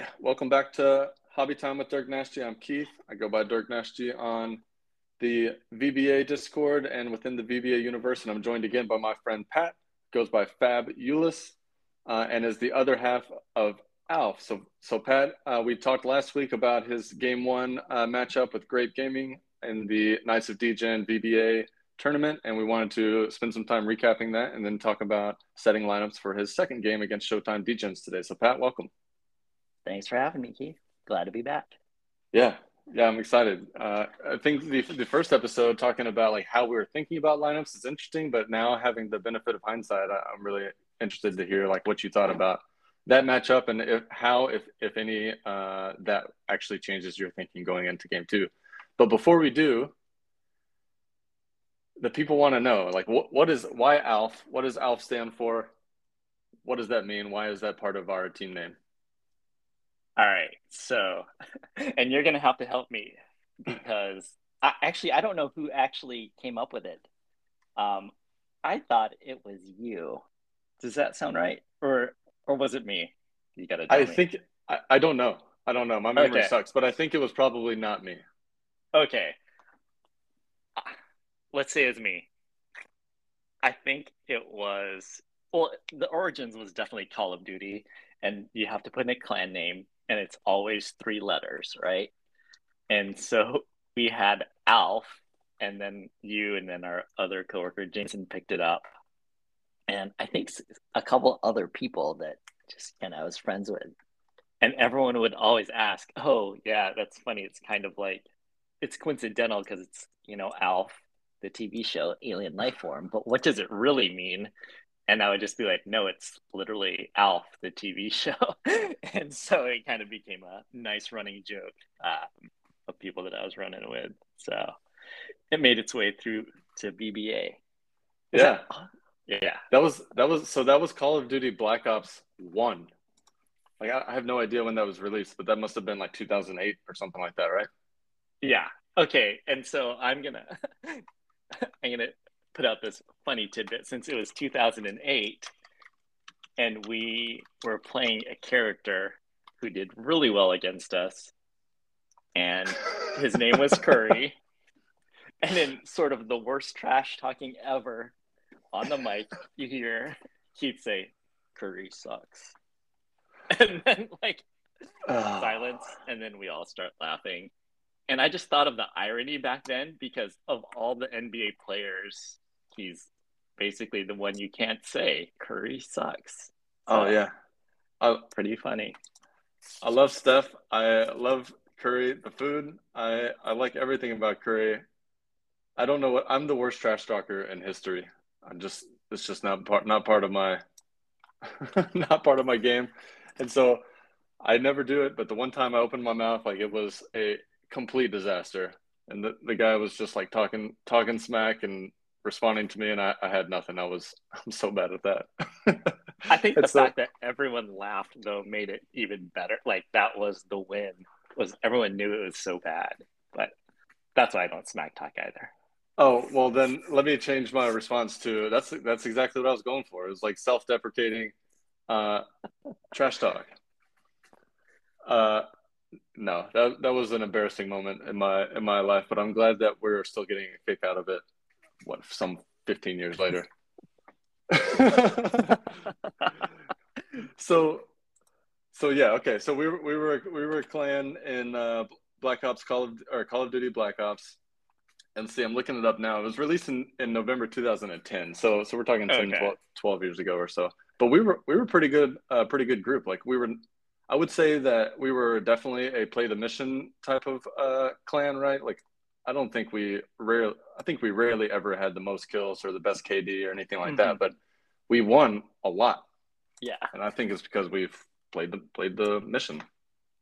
right, welcome back to Hobby Time with Dirk Nashty. I'm Keith. I go by Dirk Nashty on the VBA Discord and within the VBA universe, and I'm joined again by my friend Pat, goes by Fab Ulyss, uh, and is the other half of Alf. So, so Pat, uh, we talked last week about his Game One uh, matchup with Grape Gaming in the Knights of Degen VBA tournament, and we wanted to spend some time recapping that, and then talk about setting lineups for his second game against Showtime Degens today. So, Pat, welcome. Thanks for having me, Keith. Glad to be back. Yeah, yeah, I'm excited. Uh, I think the the first episode talking about like how we were thinking about lineups is interesting, but now having the benefit of hindsight, I, I'm really interested to hear like what you thought about that matchup and if, how, if if any, uh, that actually changes your thinking going into game two. But before we do, the people want to know like what what is why Alf? What does Alf stand for? What does that mean? Why is that part of our team name? All right. So, and you're going to have to help me because I, actually, I don't know who actually came up with it. Um, I thought it was you. Does that sound right? Or, or was it me? You got to I me. think, I, I don't know. I don't know. My memory okay. sucks, but I think it was probably not me. Okay. Let's say it's me. I think it was, well, the origins was definitely Call of Duty, and you have to put in a clan name and it's always three letters, right? And so we had Alf, and then you, and then our other coworker Jason picked it up, and I think a couple other people that just kind of I was friends with, and everyone would always ask, "Oh, yeah, that's funny. It's kind of like it's coincidental because it's you know Alf, the TV show, alien life form, but what does it really mean?" And I would just be like, no, it's literally Alf, the TV show. and so it kind of became a nice running joke um, of people that I was running with. So it made its way through to VBA. Is yeah. That, yeah. That was, that was, so that was Call of Duty Black Ops 1. Like, I, I have no idea when that was released, but that must have been like 2008 or something like that, right? Yeah. Okay. And so I'm going to, I'm going to put out this funny tidbit. Since it was 2008 and we were playing a character who did really well against us and his name was curry and then sort of the worst trash talking ever on the mic you hear keith say curry sucks. And then like uh. silence and then we all start laughing. And i just thought of the irony back then because of all the nba players he's basically the one you can't say. Curry sucks. Oh, so, oh yeah, oh, pretty funny. I love Steph. I love Curry. The food. I I like everything about Curry. I don't know what I'm the worst trash talker in history. I'm just it's just not part not part of my not part of my game, and so I never do it. But the one time I opened my mouth, like it was a complete disaster, and the the guy was just like talking talking smack and responding to me, and I, I had nothing. I was I'm so bad at that. I think the so, fact that everyone laughed though made it even better. Like that was the win. Was everyone knew it was so bad, but that's why I don't smack talk either. Oh well, then let me change my response to that's that's exactly what I was going for. It was like self-deprecating, uh, trash talk. Uh, no, that that was an embarrassing moment in my in my life, but I'm glad that we're still getting a kick out of it what some 15 years later. so so yeah okay. So we were we were we were a clan in uh, black ops call of or call of duty black ops. And see i'm looking it up now. It was released in, in november 2010 so so we're talking 10 okay. 12, 12, years ago or so. But we were we were pretty good uh pretty good group. Like we were i would say that we were definitely a play the mission type of uh clan right? Like I don't think we rarely, I think we rarely ever had the most kills or the best KD or anything like mm-hmm. that, but we won a lot. Yeah. And I think it's because we've played the played the mission.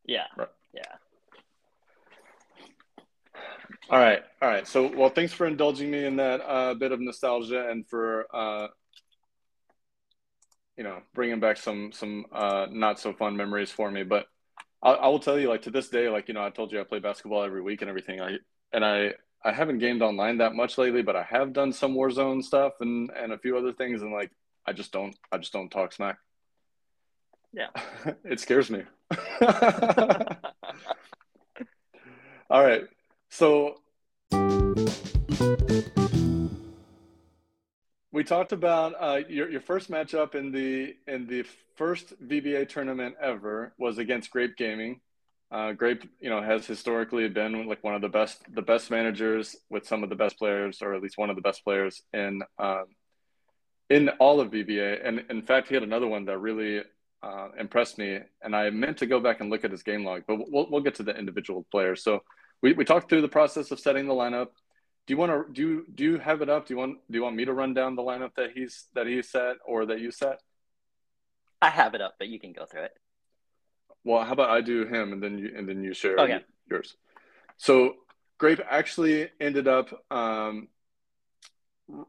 Yeah. Right. Yeah. All right. All right. So, well, thanks for indulging me in that uh, bit of nostalgia and for, uh, you know, bringing back some some uh, not so fun memories for me. But I, I will tell you, like to this day, like you know, I told you I play basketball every week and everything. I and I I haven't gamed online that much lately, but I have done some Warzone stuff and and a few other things, and like I just don't I just don't talk smack. Yeah. it scares me. All right. So we talked about uh, your your first matchup in the in the first VBA tournament ever was against Grape Gaming. Uh, Grape, you know, has historically been like one of the best the best managers with some of the best players, or at least one of the best players in um, in all of VBA. And in fact, he had another one that really uh, impressed me. And I meant to go back and look at his game log, but we'll we'll get to the individual players. So we we talked through the process of setting the lineup do you want to do you, do you have it up? Do you want do you want me to run down the lineup that he's that he set or that you set? I have it up, but you can go through it. Well, how about I do him and then you and then you share okay. yours. So Grape actually ended up um,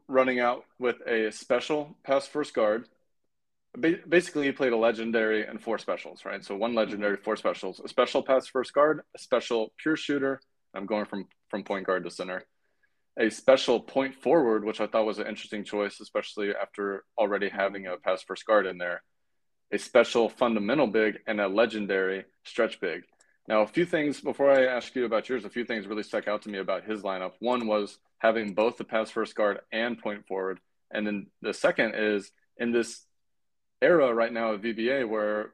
running out with a special pass first guard. Basically, he played a legendary and four specials, right? So one legendary, four specials, a special pass first guard, a special pure shooter. I'm going from from point guard to center a special point forward, which I thought was an interesting choice, especially after already having a pass first guard in there, a special fundamental big, and a legendary stretch big. Now, a few things before I ask you about yours, a few things really stuck out to me about his lineup. One was having both the pass first guard and point forward. And then the second is in this era right now of VBA where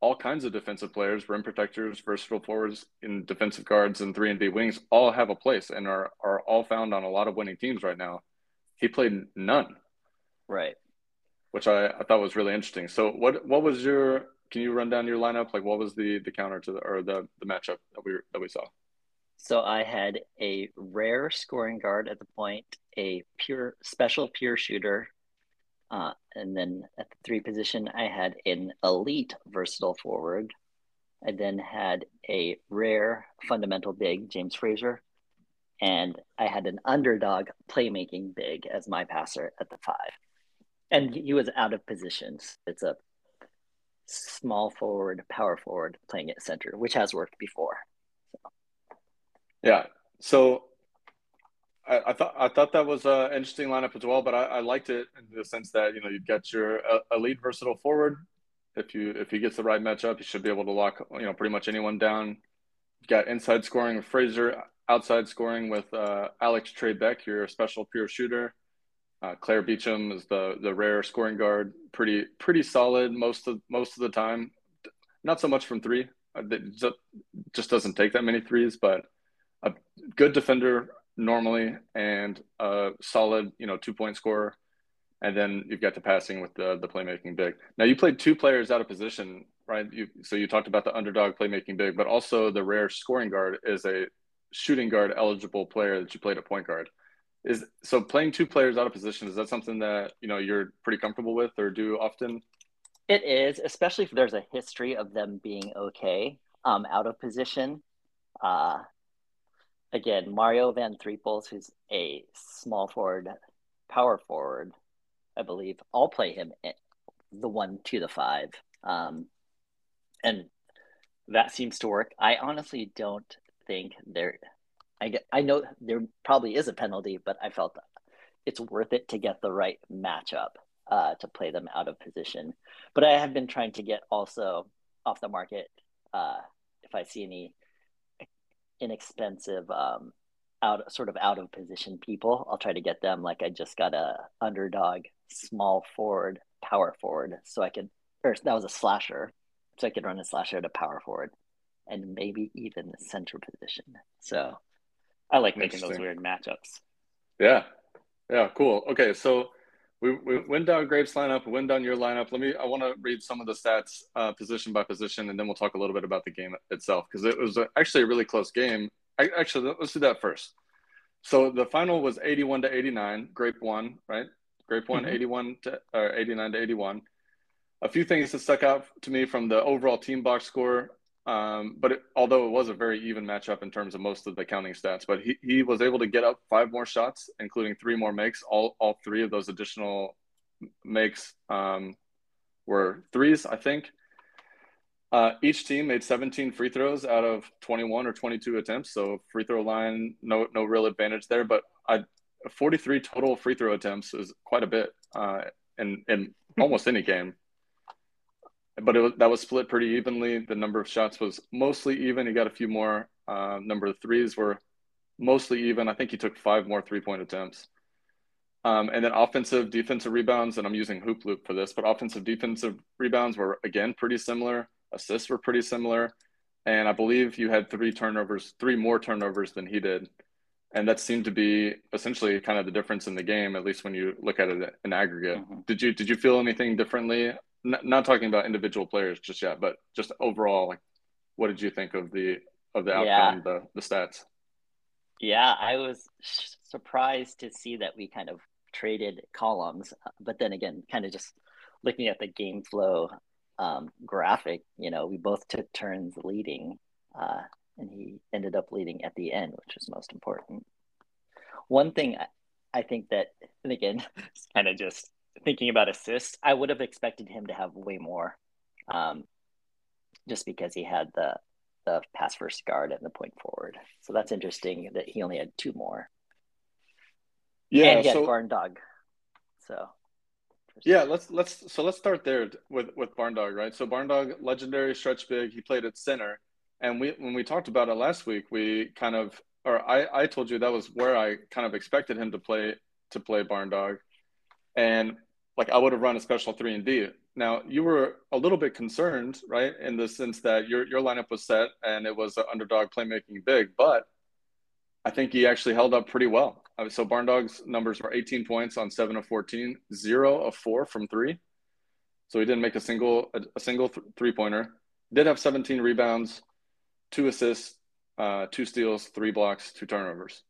all kinds of defensive players, rim protectors, versatile forwards, in defensive guards, and three and D wings all have a place and are are all found on a lot of winning teams right now. He played none, right? Which I, I thought was really interesting. So what what was your? Can you run down your lineup? Like what was the the counter to the or the the matchup that we that we saw? So I had a rare scoring guard at the point, a pure special pure shooter uh, and then at the three position, I had an elite versatile forward. I then had a rare fundamental big, James Fraser, And I had an underdog playmaking big as my passer at the five. And he was out of positions. It's a small forward, power forward playing at center, which has worked before. So. Yeah. So I, I, thought I thought that was an interesting lineup as well, but I, I, liked it in the sense that you know you get your elite versatile forward. If you if he gets the right matchup, he should be able to lock you know pretty much anyone down. You got inside scoring with Fraser, outside scoring with uh, Alex Trey Beck, your special pure shooter. Uh, Claire Beecham is the the rare scoring guard, pretty pretty solid most of most of the time. Not so much from three, uh, just doesn't take that many threes, but a good defender normally and a solid, you know, two point scorer. And then you've got the passing with the the playmaking big. Now you played two players out of position, right? You, so you talked about the underdog playmaking big, but also the rare scoring guard is a shooting guard eligible player that you played at point guard. Is so playing two players out of position is that something that you know you're pretty comfortable with or do often? It is, especially if there's a history of them being okay um, out of position. Uh, again, Mario Van Threeples, who's a small forward, power forward, I believe. I'll play him the one to the five. Um, and that seems to work. I honestly don't think there. I get. I know there probably is a penalty, but I felt it's worth it to get the right matchup uh, to play them out of position. But I have been trying to get also off the market uh, if I see any inexpensive um, out sort of out of position people i'll try to get them like i just got a underdog small forward power forward so i could or that was a slasher so i could run a slasher to power forward and maybe even the center position so i like making those weird matchups yeah yeah cool okay so we, we went down Grape's lineup, went down your lineup. Let me, I want to read some of the stats uh, position by position, and then we'll talk a little bit about the game itself because it was actually a really close game. I, actually, let's do that first. So the final was 81 to 89. Grape won, right? Grape won mm-hmm. 81 to or 89 to 81. A few things that stuck out to me from the overall team box score. Um, but it, although it was a very even matchup in terms of most of the counting stats, but he, he was able to get up five more shots, including three more makes. All all three of those additional makes um, were threes, I think. Uh, each team made 17 free throws out of 21 or 22 attempts, so free throw line, no no real advantage there. But I, 43 total free throw attempts is quite a bit uh, in in almost any game. But it was, that was split pretty evenly. The number of shots was mostly even. He got a few more. Uh, number of threes were mostly even. I think he took five more three point attempts. Um, and then offensive, defensive rebounds, and I'm using Hoop Loop for this, but offensive, defensive rebounds were again pretty similar. Assists were pretty similar. And I believe you had three turnovers, three more turnovers than he did. And that seemed to be essentially kind of the difference in the game, at least when you look at it in aggregate. Mm-hmm. Did you did you feel anything differently? N- not talking about individual players just yet, but just overall, like what did you think of the of the outcome, yeah. the the stats? Yeah, I was surprised to see that we kind of traded columns, but then again, kind of just looking at the game flow um, graphic, you know, we both took turns leading, uh, and he ended up leading at the end, which was most important. One thing I think that, and again, it's kind of just thinking about assists, I would have expected him to have way more, um, just because he had the the pass first guard and the point forward. So that's interesting that he only had two more. Yeah, and he had so, barn dog. So yeah, let's let's so let's start there with with barn dog, right? So barn dog, legendary stretch big. He played at center, and we when we talked about it last week, we kind of or I I told you that was where I kind of expected him to play to play barn dog, and like I would have run a special three and D. Now you were a little bit concerned, right, in the sense that your your lineup was set and it was an underdog playmaking big, but I think he actually held up pretty well. Uh, so Barn Dog's numbers were 18 points on seven of 14, zero of four from three. So he didn't make a single a, a single th- three pointer. Did have 17 rebounds, two assists, uh, two steals, three blocks, two turnovers.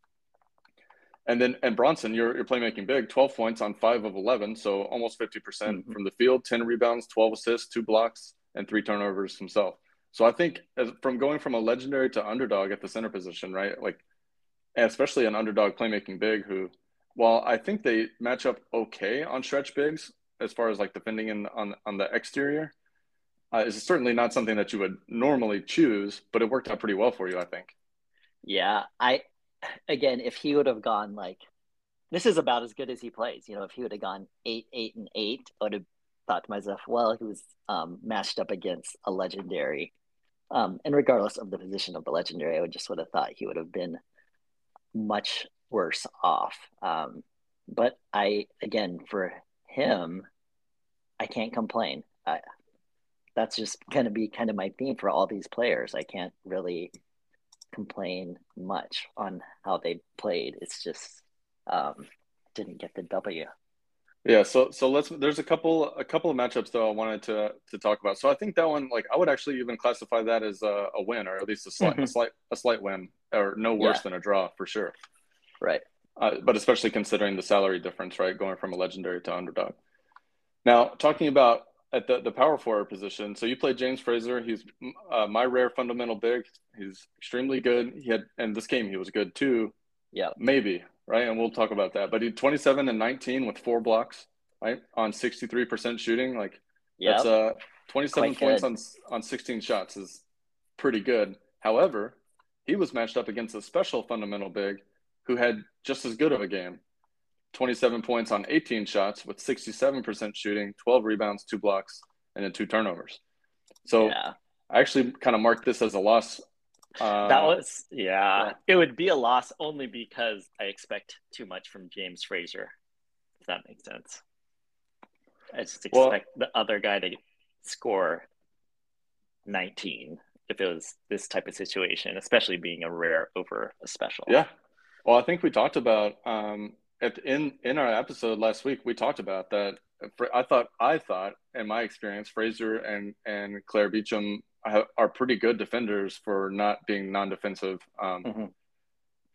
And then and Bronson, you're you're playmaking big, 12 points on five of 11, so almost 50% mm hmm from the field, 10 rebounds, 12 assists, two blocks, and three turnovers himself. So I think as, from going from a legendary to underdog at the center position, right? Like especially an underdog playmaking big who, while I think they match up okay on stretch bigs as far as like defending in on on the exterior, uh, is certainly not something that you would normally choose, but it worked out pretty well for you, I think. Yeah, I again, if he would have gone like this is about as good as he plays, you know, if he would have gone eight, eight, and eight, I would have thought to myself, well, he was um, matched up against a legendary. Um, and regardless of the position of the legendary, I would just would have thought he would have been much worse off. Um, but I, again, for him, I can't complain. I, that's just going to be kind of my theme for all these players. I can't really complain much on how they played. It's just um, didn't get the W. Yeah, so so let's. There's a couple a couple of matchups though I wanted to to talk about. So I think that one, like, I would actually even classify that as a, a win, or at least a slight mm-hmm. a slight a slight win, or no worse yeah. than a draw for sure. Right. Uh, but especially considering the salary difference, right, going from a legendary to underdog. Now, talking about at the, the power forward position, so you played James Fraser. He's uh, my rare fundamental big. He's extremely good. He had, and this game he was good too. Yeah. Maybe, right? And we'll talk about that. But he 27 and 19 with four blocks, right? On 63% shooting. Like yep. that's uh 27 Quite points good. on on 16 shots is pretty good. However, he was matched up against a special fundamental big who had just as good of a game 27 points on 18 shots with 67% shooting, 12 rebounds, two blocks, and then two turnovers. So yeah. I actually kind of marked this as a loss uh, that was yeah. yeah. It would be a loss only because I expect too much from James Fraser. If that makes sense. I just expect well, the other guy to score 19 if it was this type of situation, especially being a rare over a special. Yeah. Well, I think we talked about um, at, in in our episode last week. We talked about that. I thought I thought in my experience, Fraser and and Claire Beecham are pretty good defenders for not being non-defensive um, mm-hmm.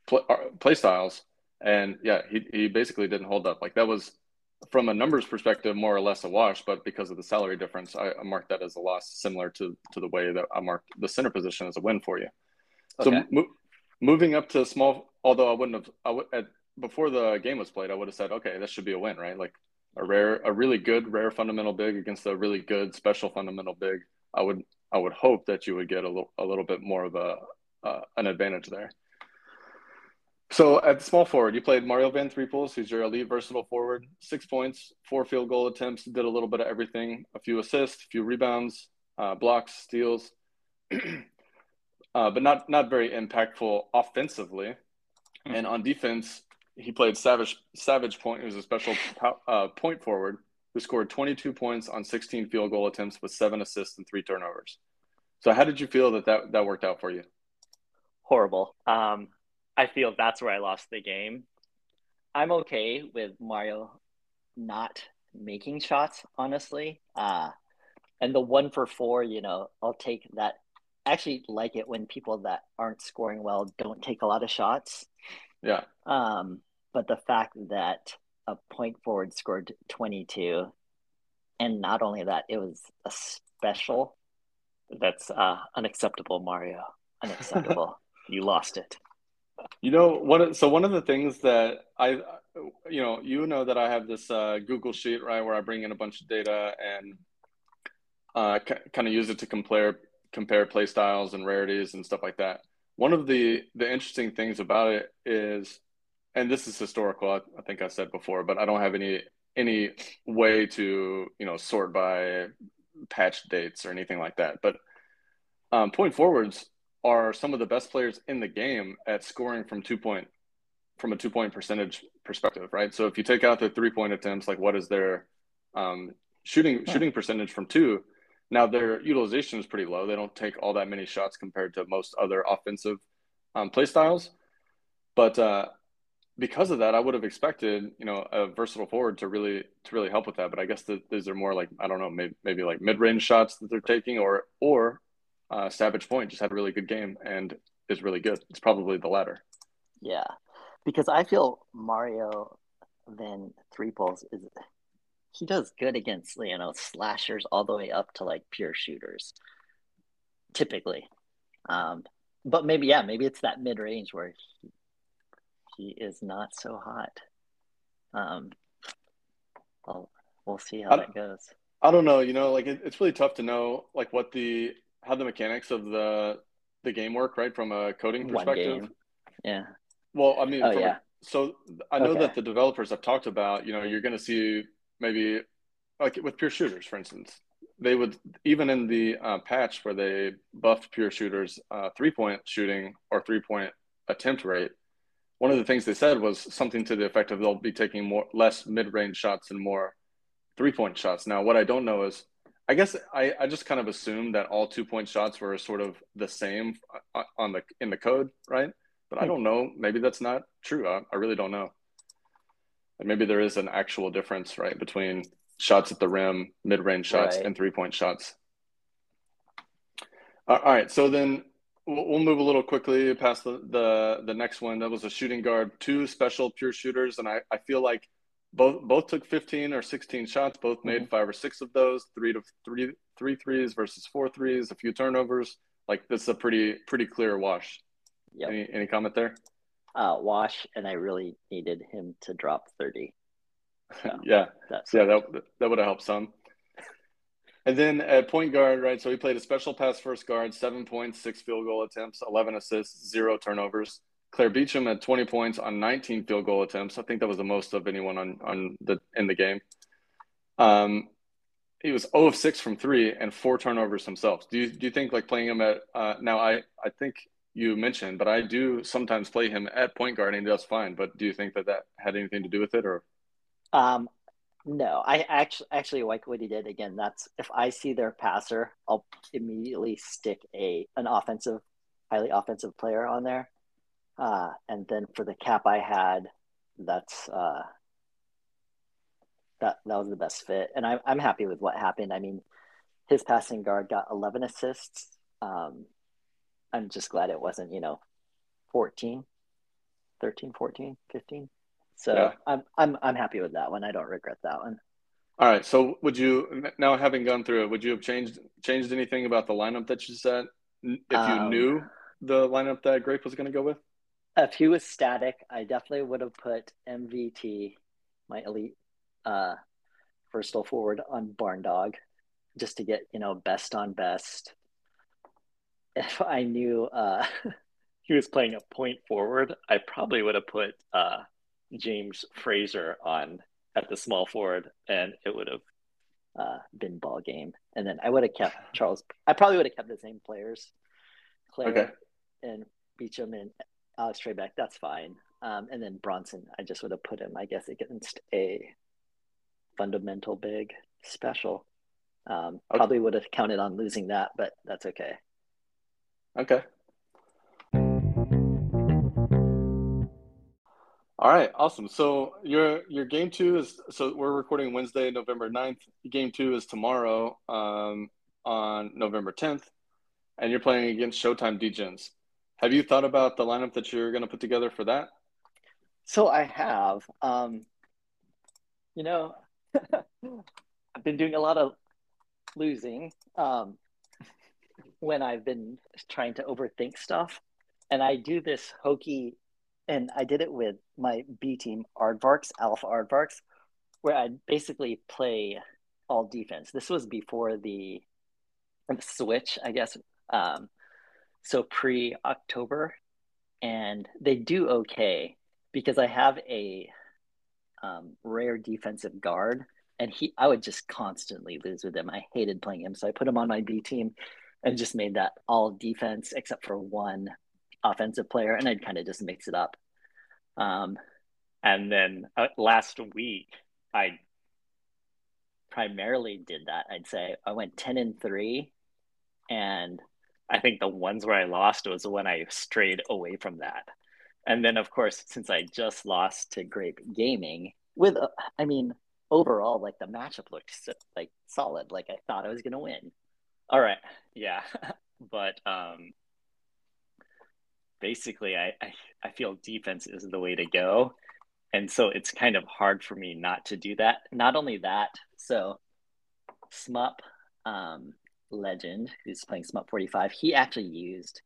play, uh, play styles. And yeah, he, he basically didn't hold up. Like that was from a numbers perspective, more or less a wash, but because of the salary difference, I, I marked that as a loss, similar to, to the way that I marked the center position as a win for you. Okay. So mo- moving up to small, although I wouldn't have, I would, at, before the game was played, I would have said, okay, this should be a win, right? Like a rare, a really good, rare fundamental big against a really good special fundamental big. I would I would hope that you would get a little a little bit more of a uh, an advantage there. So at the small forward, you played Mario Van Threeples, who's your elite versatile forward. Six points, four field goal attempts, did a little bit of everything, a few assists, a few rebounds, uh, blocks, steals, uh, but not not very impactful offensively. Mm-hmm. And on defense, he played Savage Savage Point, who's a special uh, point forward who scored 22 points on 16 field goal attempts with seven assists and three turnovers. So how did you feel that that, that worked out for you? Horrible. Um, I feel that's where I lost the game. I'm okay with Mario not making shots, honestly. Uh, and the one for four, you know, I'll take that. I actually like it when people that aren't scoring well don't take a lot of shots. Yeah. Um, but the fact that a point forward scored 22, and not only that, it was a special. That's uh, unacceptable, Mario. Unacceptable. you lost it. You know, one so one of the things that I, you know, you know that I have this uh, Google sheet right where I bring in a bunch of data and uh, c- kind of use it to compare compare play styles and rarities and stuff like that. One of the the interesting things about it is, and this is historical. I, I think I said before, but I don't have any any way to you know sort by patch dates or anything like that. But um, point forwards are some of the best players in the game at scoring from two point from a two point percentage perspective, right? So if you take out the three point attempts, like what is their um, shooting yeah. shooting percentage from two? Now their utilization is pretty low. They don't take all that many shots compared to most other offensive um, play styles, but uh, because of that, I would have expected you know a versatile forward to really to really help with that. But I guess the, these are more like I don't know maybe maybe like mid range shots that they're taking, or or uh, Savage Point just had a really good game and is really good. It's probably the latter. Yeah, because I feel Mario Van Threeples is he does good against you know slashers all the way up to like pure shooters, typically. Um, but maybe yeah, maybe it's that mid range where he, he is not so hot. Um, well, we'll see how that goes. I don't know. You know, like it, it's really tough to know like what the how the mechanics of the the game work, right? From a coding perspective. Yeah. Well, I mean, oh, yeah. so I know okay. that the developers have talked about, you know, you're going to see maybe like with pure shooters, for instance, they would even in the uh, patch where they buffed pure shooters uh, three point shooting or three point attempt rate. One of the things they said was something to the effect of they'll be taking more less mid range shots and more three point shots. Now, what I don't know is I guess I, I just kind of assumed that all two point shots were sort of the same uh, on the in the code, right? But I hmm. don't know. Maybe that's not true. I, I really don't know. And maybe there is an actual difference, right, between shots at the rim, mid range shots, right. and three point shots. all right. So then we'll move a little quickly past the, the the next one. That was a shooting guard, two special pure shooters, and I, I feel like both both took 15 or 16 shots. Both made mm-hmm. five or six of those three to three three threes versus four threes a few turnovers. Like this is a pretty pretty clear wash. Yep. any, any comment there? Uh wash and i really needed him to drop 30 so yeah. that's yeah that, that would have helped some and then at point guard right so he played a special pass first guard seven points six field goal attempts 11 assists zero turnovers Claire Beecham had 20 points on 19 field goal attempts. I think that was the most of anyone on, on the in the game. Um, he was 0 of 6 from three and four turnovers himself. Do you do you think like playing him at uh, now? I I think you mentioned, but I do sometimes play him at point guard and he does fine. But do you think that that had anything to do with it or? Um, no, I actually actually like what he did. Again, that's if I see their passer, I'll immediately stick a an offensive, highly offensive player on there. Uh, and then for the cap I had, that's uh, that that was the best fit, and I'm I'm happy with what happened. I mean, his passing guard got 11 assists. Um, I'm just glad it wasn't you know 14, 13, 14, 15. So yeah. I'm I'm I'm happy with that one. I don't regret that one. All right. So would you now having gone through it, would you have changed changed anything about the lineup that you set if you um, knew the lineup that Grape was going to go with? if he was static, I definitely would have put MVT, my elite uh, versatile forward, on Barn Dog, just to get you know best on best. If I knew uh, he was playing a point forward, I probably would have put uh, James Fraser on at the small forward, and it would have uh, been ball game. And then I would have kept Charles. I probably would have kept the same players, Claire okay. and Beecham and Alex Trebek. That's fine. Um, and then Bronson, I just would have put him, I guess, against a fundamental big special. Um, okay. Probably would have counted on losing that, but that's okay. Okay. All right, awesome. So your your game two is so we're recording Wednesday, November 9th. Game two is tomorrow um, on November 10th, and you're playing against Showtime Degens. Have you thought about the lineup that you're going to put together for that? So I have. Um, you know, I've been doing a lot of losing um, when I've been trying to overthink stuff. And I do this hokey, and I did it with my B team, Aardvarks, Alpha Aardvarks, where I'd basically play all defense. This was before the, the switch, I guess. Um, so pre October. And they do okay because I have a um, rare defensive guard and he I would just constantly lose with him. I hated playing him, so I put him on my B team and just made that all defense except for one offensive player, and I'd kind of just mix it up. Um, and then uh, last week I primarily did that. I'd say I went ten and three, and I think the ones where I lost was when I strayed away from that. And then, of course, since I just lost to Grape Gaming, with uh, I mean, overall, like the matchup looked like solid. Like I thought I was gonna win. All right, yeah, but um, basically, I, I I feel defense is the way to go, and so it's kind of hard for me not to do that. Not only that, so Smup, um, legend who's playing Smup forty five, he actually used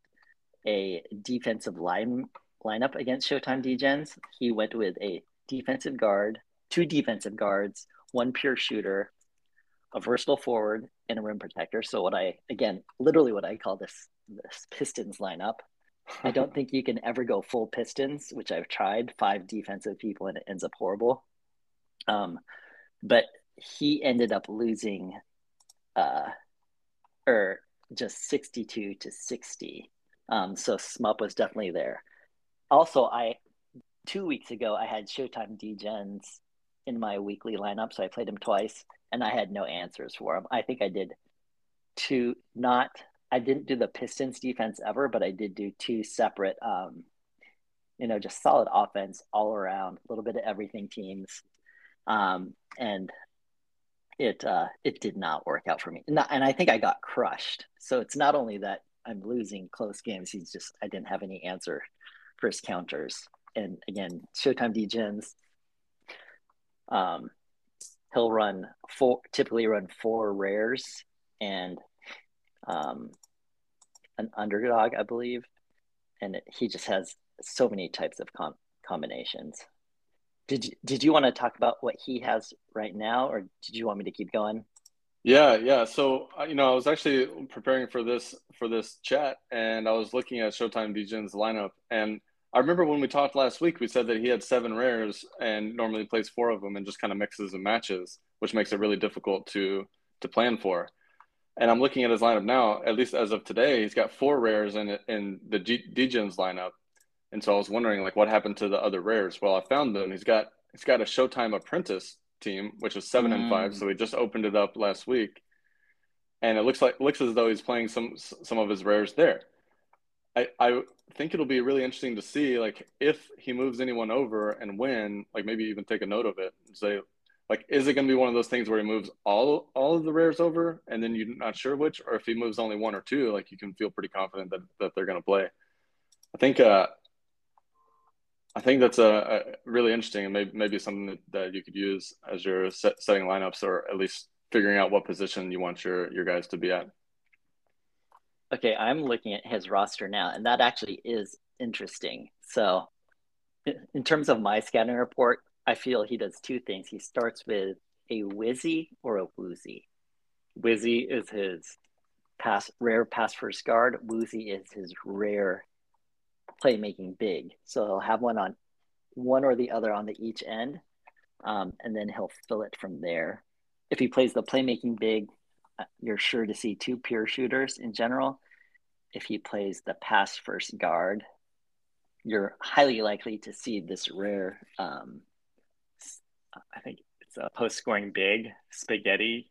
a defensive line lineup against Showtime Degens. He went with a defensive guard, two defensive guards, one pure shooter, a versatile forward, and a rim protector. So what I again, literally what I call this this Pistons lineup. I don't think you can ever go full Pistons, which I've tried five defensive people and it ends up horrible. Um, but he ended up losing, uh, or just sixty-two to sixty. Um, so Smup was definitely there. Also, I two weeks ago I had Showtime Degens in my weekly lineup, so I played him twice, and I had no answers for him. I think I did two, not I didn't do the Pistons defense ever, but I did do two separate, um, you know, just solid offense all around, a little bit of everything teams, um, and it uh, it did not work out for me. And, and I think I got crushed. So it's not only that I'm losing close games; he's just I didn't have any answer for his counters. And again, Showtime Degens, um, he'll run four, typically run four rares and um, an underdog, I believe, and it, he just has so many types of com- combinations. Did you, did you want to talk about what he has right now, or did you want me to keep going? Yeah, yeah. So uh, you know, I was actually preparing for this for this chat, and I was looking at Showtime Degens lineup, and I remember when we talked last week, we said that he had seven rares and normally plays four of them and just kind of mixes and matches, which makes it really difficult to to plan for. And I'm looking at his lineup now. At least as of today, he's got four rares in in the G- Degens lineup. And so I was wondering, like, what happened to the other rares? Well, I found them. He's got he's got a Showtime Apprentice team, which is seven mm. and five. So he just opened it up last week, and it looks like looks as though he's playing some some of his rares there. I, I think it'll be really interesting to see like if he moves anyone over and when, like maybe even take a note of it and say, like, is it going to be one of those things where he moves all all of the rares over and then you're not sure which, or if he moves only one or two, like you can feel pretty confident that that they're going to play. I think uh, I think that's a, a really interesting and maybe maybe something that, that you could use as you're set, setting lineups or at least figuring out what position you want your your guys to be at. Okay, I'm looking at his roster now, and that actually is interesting. So, in terms of my scouting report, I feel he does two things. He starts with a Wizzy or a Woozy. Wizzy is his pass rare pass first guard. Woozy is his rare playmaking big. So he'll have one on one or the other on the each end, um, and then he'll fill it from there. If he plays the playmaking big, uh, you're sure to see two pure shooters in general. If he plays the pass first guard, you're highly likely to see this rare. Um, I think it's a post scoring big spaghetti,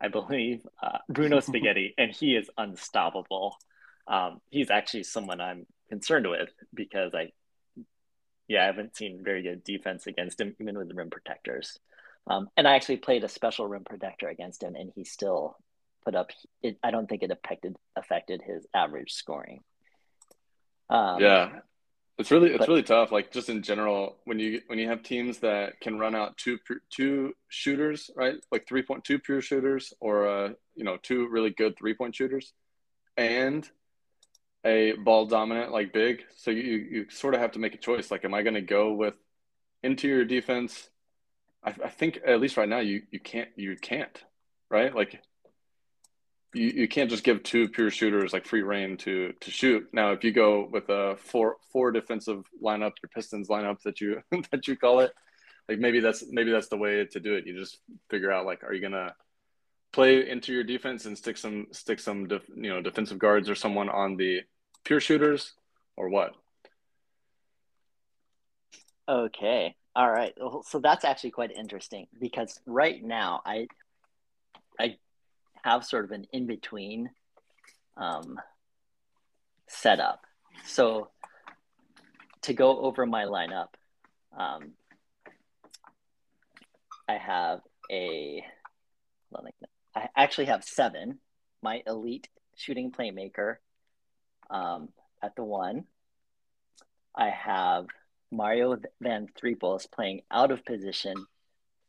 I believe uh, Bruno Spaghetti, and he is unstoppable. Um, he's actually someone I'm concerned with because I, yeah, I haven't seen very good defense against him, even with the rim protectors. Um, and I actually played a special rim protector against him, and he still put up. It, I don't think it affected affected his average scoring. Um, yeah, it's really it's but, really tough. Like just in general, when you when you have teams that can run out two two shooters, right? Like three point two pure shooters, or uh, you know two really good three point shooters, and a ball dominant like big. So you you sort of have to make a choice. Like, am I going to go with interior defense? I, I think at least right now you you can't you can't right like you, you can't just give two pure shooters like free reign to to shoot. Now, if you go with a four four defensive lineup, your Pistons lineup that you that you call it, like maybe that's maybe that's the way to do it. You just figure out like, are you gonna play into your defense and stick some stick some def, you know defensive guards or someone on the pure shooters or what? Okay. All right. So that's actually quite interesting because right now I I have sort of an in between um, setup. So to go over my lineup, um, I have a, I actually have seven. My elite shooting playmaker um, at the one. I have Mario Van Threeples playing out of position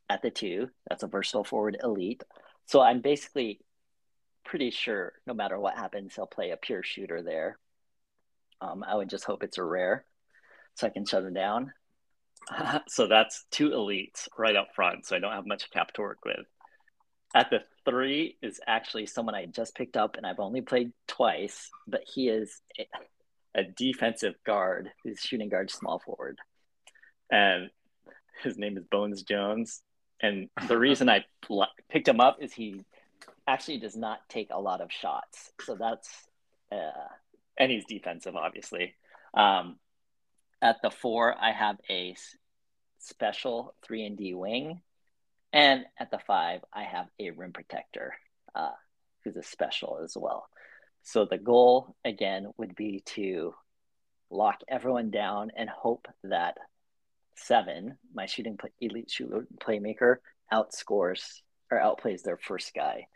at the two. That's a versatile forward elite. So I'm basically pretty sure no matter what happens, he'll play a pure shooter there. Um, I would just hope it's a rare so I can shut him down. so that's two elites right up front. So I don't have much cap to work with. At the three is actually someone I just picked up and I've only played twice, but he is a, defensive guard who's shooting guard small forward. And his name is Bones Jones. And the reason I picked him up is he actually does not take a lot of shots. So that's, uh, and he's defensive, obviously. Um, at the four, I have a special three and D wing, and at the five, I have a rim protector, uh, who's a special as well. So the goal again would be to lock everyone down and hope that seven, my shooting play, elite shooter playmaker, outscores or outplays their first guy.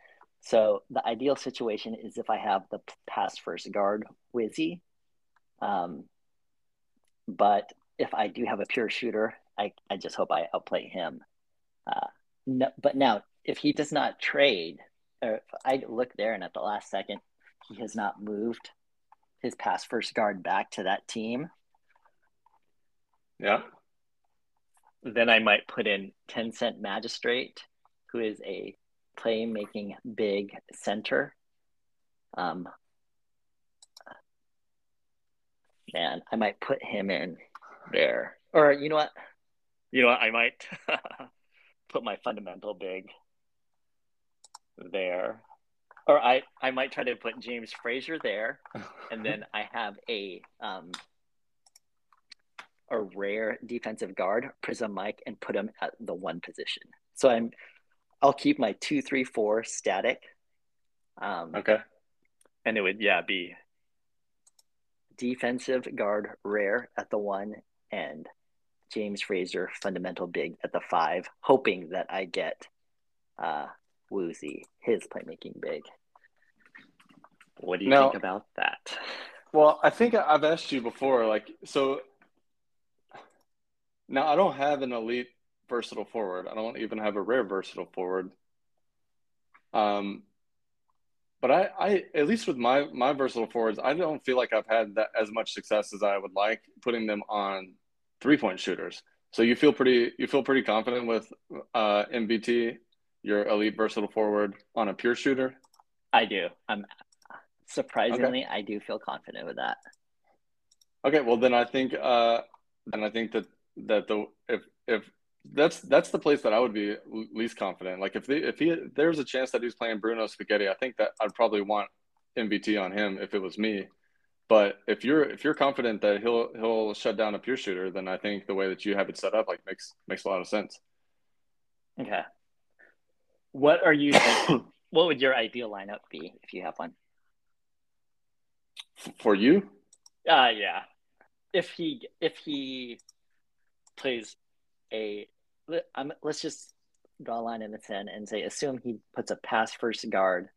So the ideal situation is if I have the pass first guard Wizzy. Um, but if I do have a pure shooter, I, I just hope I outplay him. Uh, no, but now, if he does not trade, or if I look there and at the last second, he has not moved his pass first guard back to that team. Yeah. Then I might put in 10 cent magistrate, who is a playmaking big center. Um, man, I might put him in there. Or you know what? You know what? I might put my fundamental big there. Or I, I might try to put James Fraser there, and then I have a um, a rare defensive guard, Prism Mike, and put him at the one position. So I'm I'll keep my two, three, four static. Um, okay. And it would, yeah, be defensive guard rare at the one and James Fraser fundamental big at the five, hoping that I get uh, Woozy, his playmaking big. What do you now, think about that? Well, I think I've asked you before, like, so now I don't have an elite versatile forward. I don't even have a rare versatile forward. Um, but I, I at least with my my versatile forwards, I don't feel like I've had that as much success as I would like putting them on three point shooters. So you feel pretty you feel pretty confident with uh, MVT, your elite versatile forward on a pure shooter. I do. I'm surprisingly, okay. I do feel confident with that. Okay, well then I think uh then I think that that the if if that's that's the place that I would be least confident. Like if they, if he there's a chance that he's playing Bruno Spaghetti, I think that I'd probably want MVT on him if it was me. But if you're if you're confident that he'll he'll shut down a pure shooter, then I think the way that you have it set up like makes makes a lot of sense. Okay. What are you what would your ideal lineup be if you have one? For you? Uh yeah. If he if he plays a um, let's just draw a line in the sand and say assume he puts a pass first guard.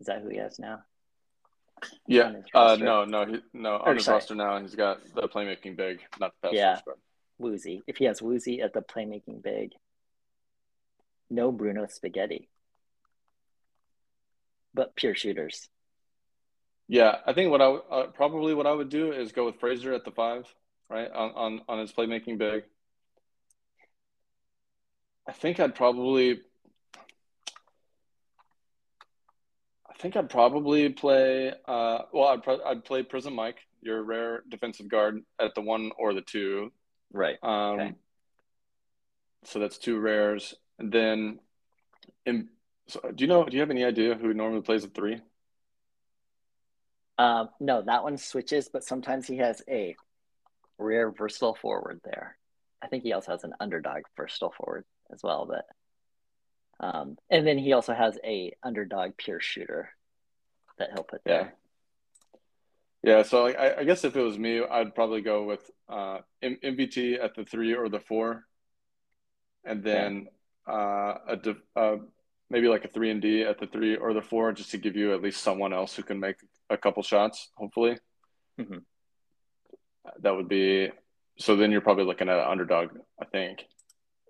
Is that who he has now? Yeah. Uh, no, no, he, no. On his sorry. roster now, he's got the playmaking big, not the pass yeah. first guard. Woozy. If he has Woozy at the playmaking big, no Bruno Spaghetti, but pure shooters. Yeah, I think what I uh, probably what I would do is go with Fraser at the five, right on on on his playmaking big. I think I'd probably. I think I'd probably play. Uh, well, I'd pro- I'd play Prism Mike, your rare defensive guard, at the one or the two. Right. Um, okay. So that's two rares, and then, in, so do you know? Do you have any idea who normally plays a three? Um, no, that one switches, but sometimes he has a rare versatile forward there. I think he also has an underdog versatile forward as well, but um, and then he also has a underdog pure shooter that he'll put there. Yeah. Yeah, so I, I guess if it was me, I'd probably go with uh, MVT at the three or the four, and then uh, a uh, maybe like a three and D at the three or the four, just to give you at least someone else who can make a couple shots, hopefully. Mm-hmm. That would be so. Then you're probably looking at an underdog, I think,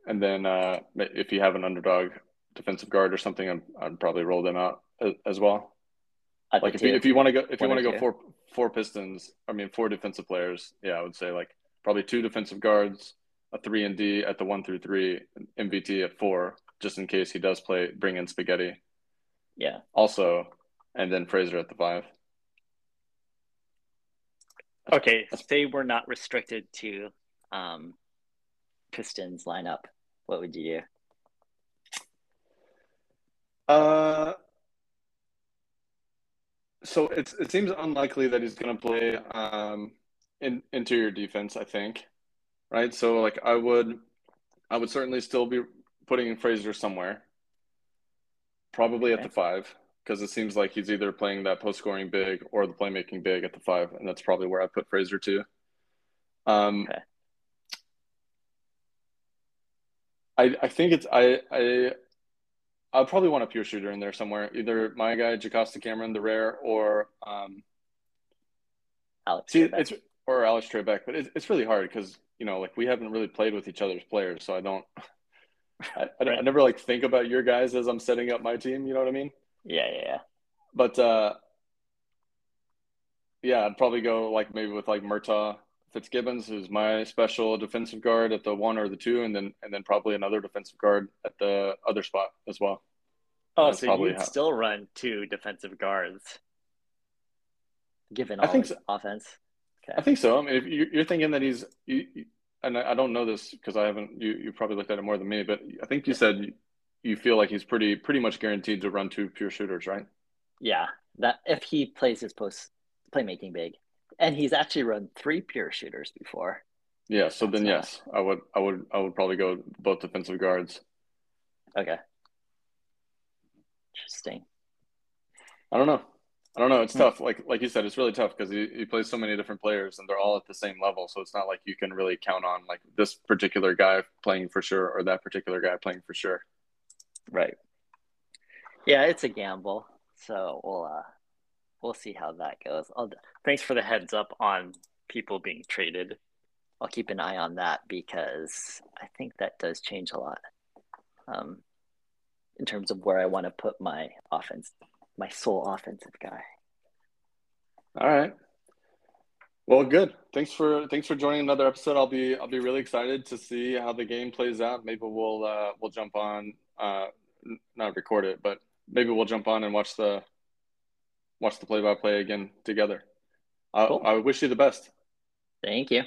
and then uh, if you have an underdog defensive guard or something, I'd, I'd probably roll them out as well. like if you, if you want to go if you want to go four four Pistons, I mean four defensive players, yeah, I would say like probably two defensive guards, a three and D at the one through three, MVT at four, just in case he does play Bruno Spaghetti. Yeah. Also, and then Fraser at the five. Okay, say we're not restricted to um, Pistons lineup. What would you do? Uh, so it's it seems unlikely that he's going to play um, in interior defense. I think, right? So like I would, I would certainly still be putting Fraser somewhere, probably okay. at the five because it seems like he's either playing that post scoring big or the playmaking big at the five, and that's probably where I put Fraser too. Um, okay. I I think it's I I I'll probably want a pure shooter in there somewhere, either my guy Jacosta Cameron, the rare, or um, Alex. See, Trebek. it's or Alex Trebek, but it's it's really hard because you know like we haven't really played with each other's players, so I don't. I, I, right. I never like think about your guys as I'm setting up my team. You know what I mean? Yeah, yeah, yeah. But uh, yeah, I'd probably go like maybe with like Murtaugh Fitzgibbons, who's my special defensive guard at the one or the two, and then and then probably another defensive guard at the other spot as well. Oh, That's so you'd how... still run two defensive guards, given all I think so. offense. Okay. I think so. I mean, if you're thinking that he's, you, and I don't know this because I haven't. You you probably looked at it more than me, but I think you said you feel like he's pretty pretty much guaranteed to run two pure shooters, right? Yeah, that if he plays his post playmaking big, and he's actually run three pure shooters before. Yeah, so then yes, I would I would I would probably go both defensive guards. Okay. Interesting. I don't know. I don't know. It's hmm. tough. Like like you said, it's really tough because he, he plays so many different players and they're all at the same level. So it's not like you can really count on like this particular guy playing for sure or that particular guy playing for sure. Right. Yeah, it's a gamble. So we'll uh we'll see how that goes. I'll, thanks for the heads up on people being traded. I'll keep an eye on that because I think that does change a lot. Um in terms of where I want to put my offense, my sole offensive guy. All right. Well, good. Thanks for thanks for joining another episode. I'll be I'll be really excited to see how the game plays out. Maybe we'll uh, we'll jump on uh, not record it, but maybe we'll jump on and watch the watch the play by play again together. I, cool. I wish you the best. Thank you.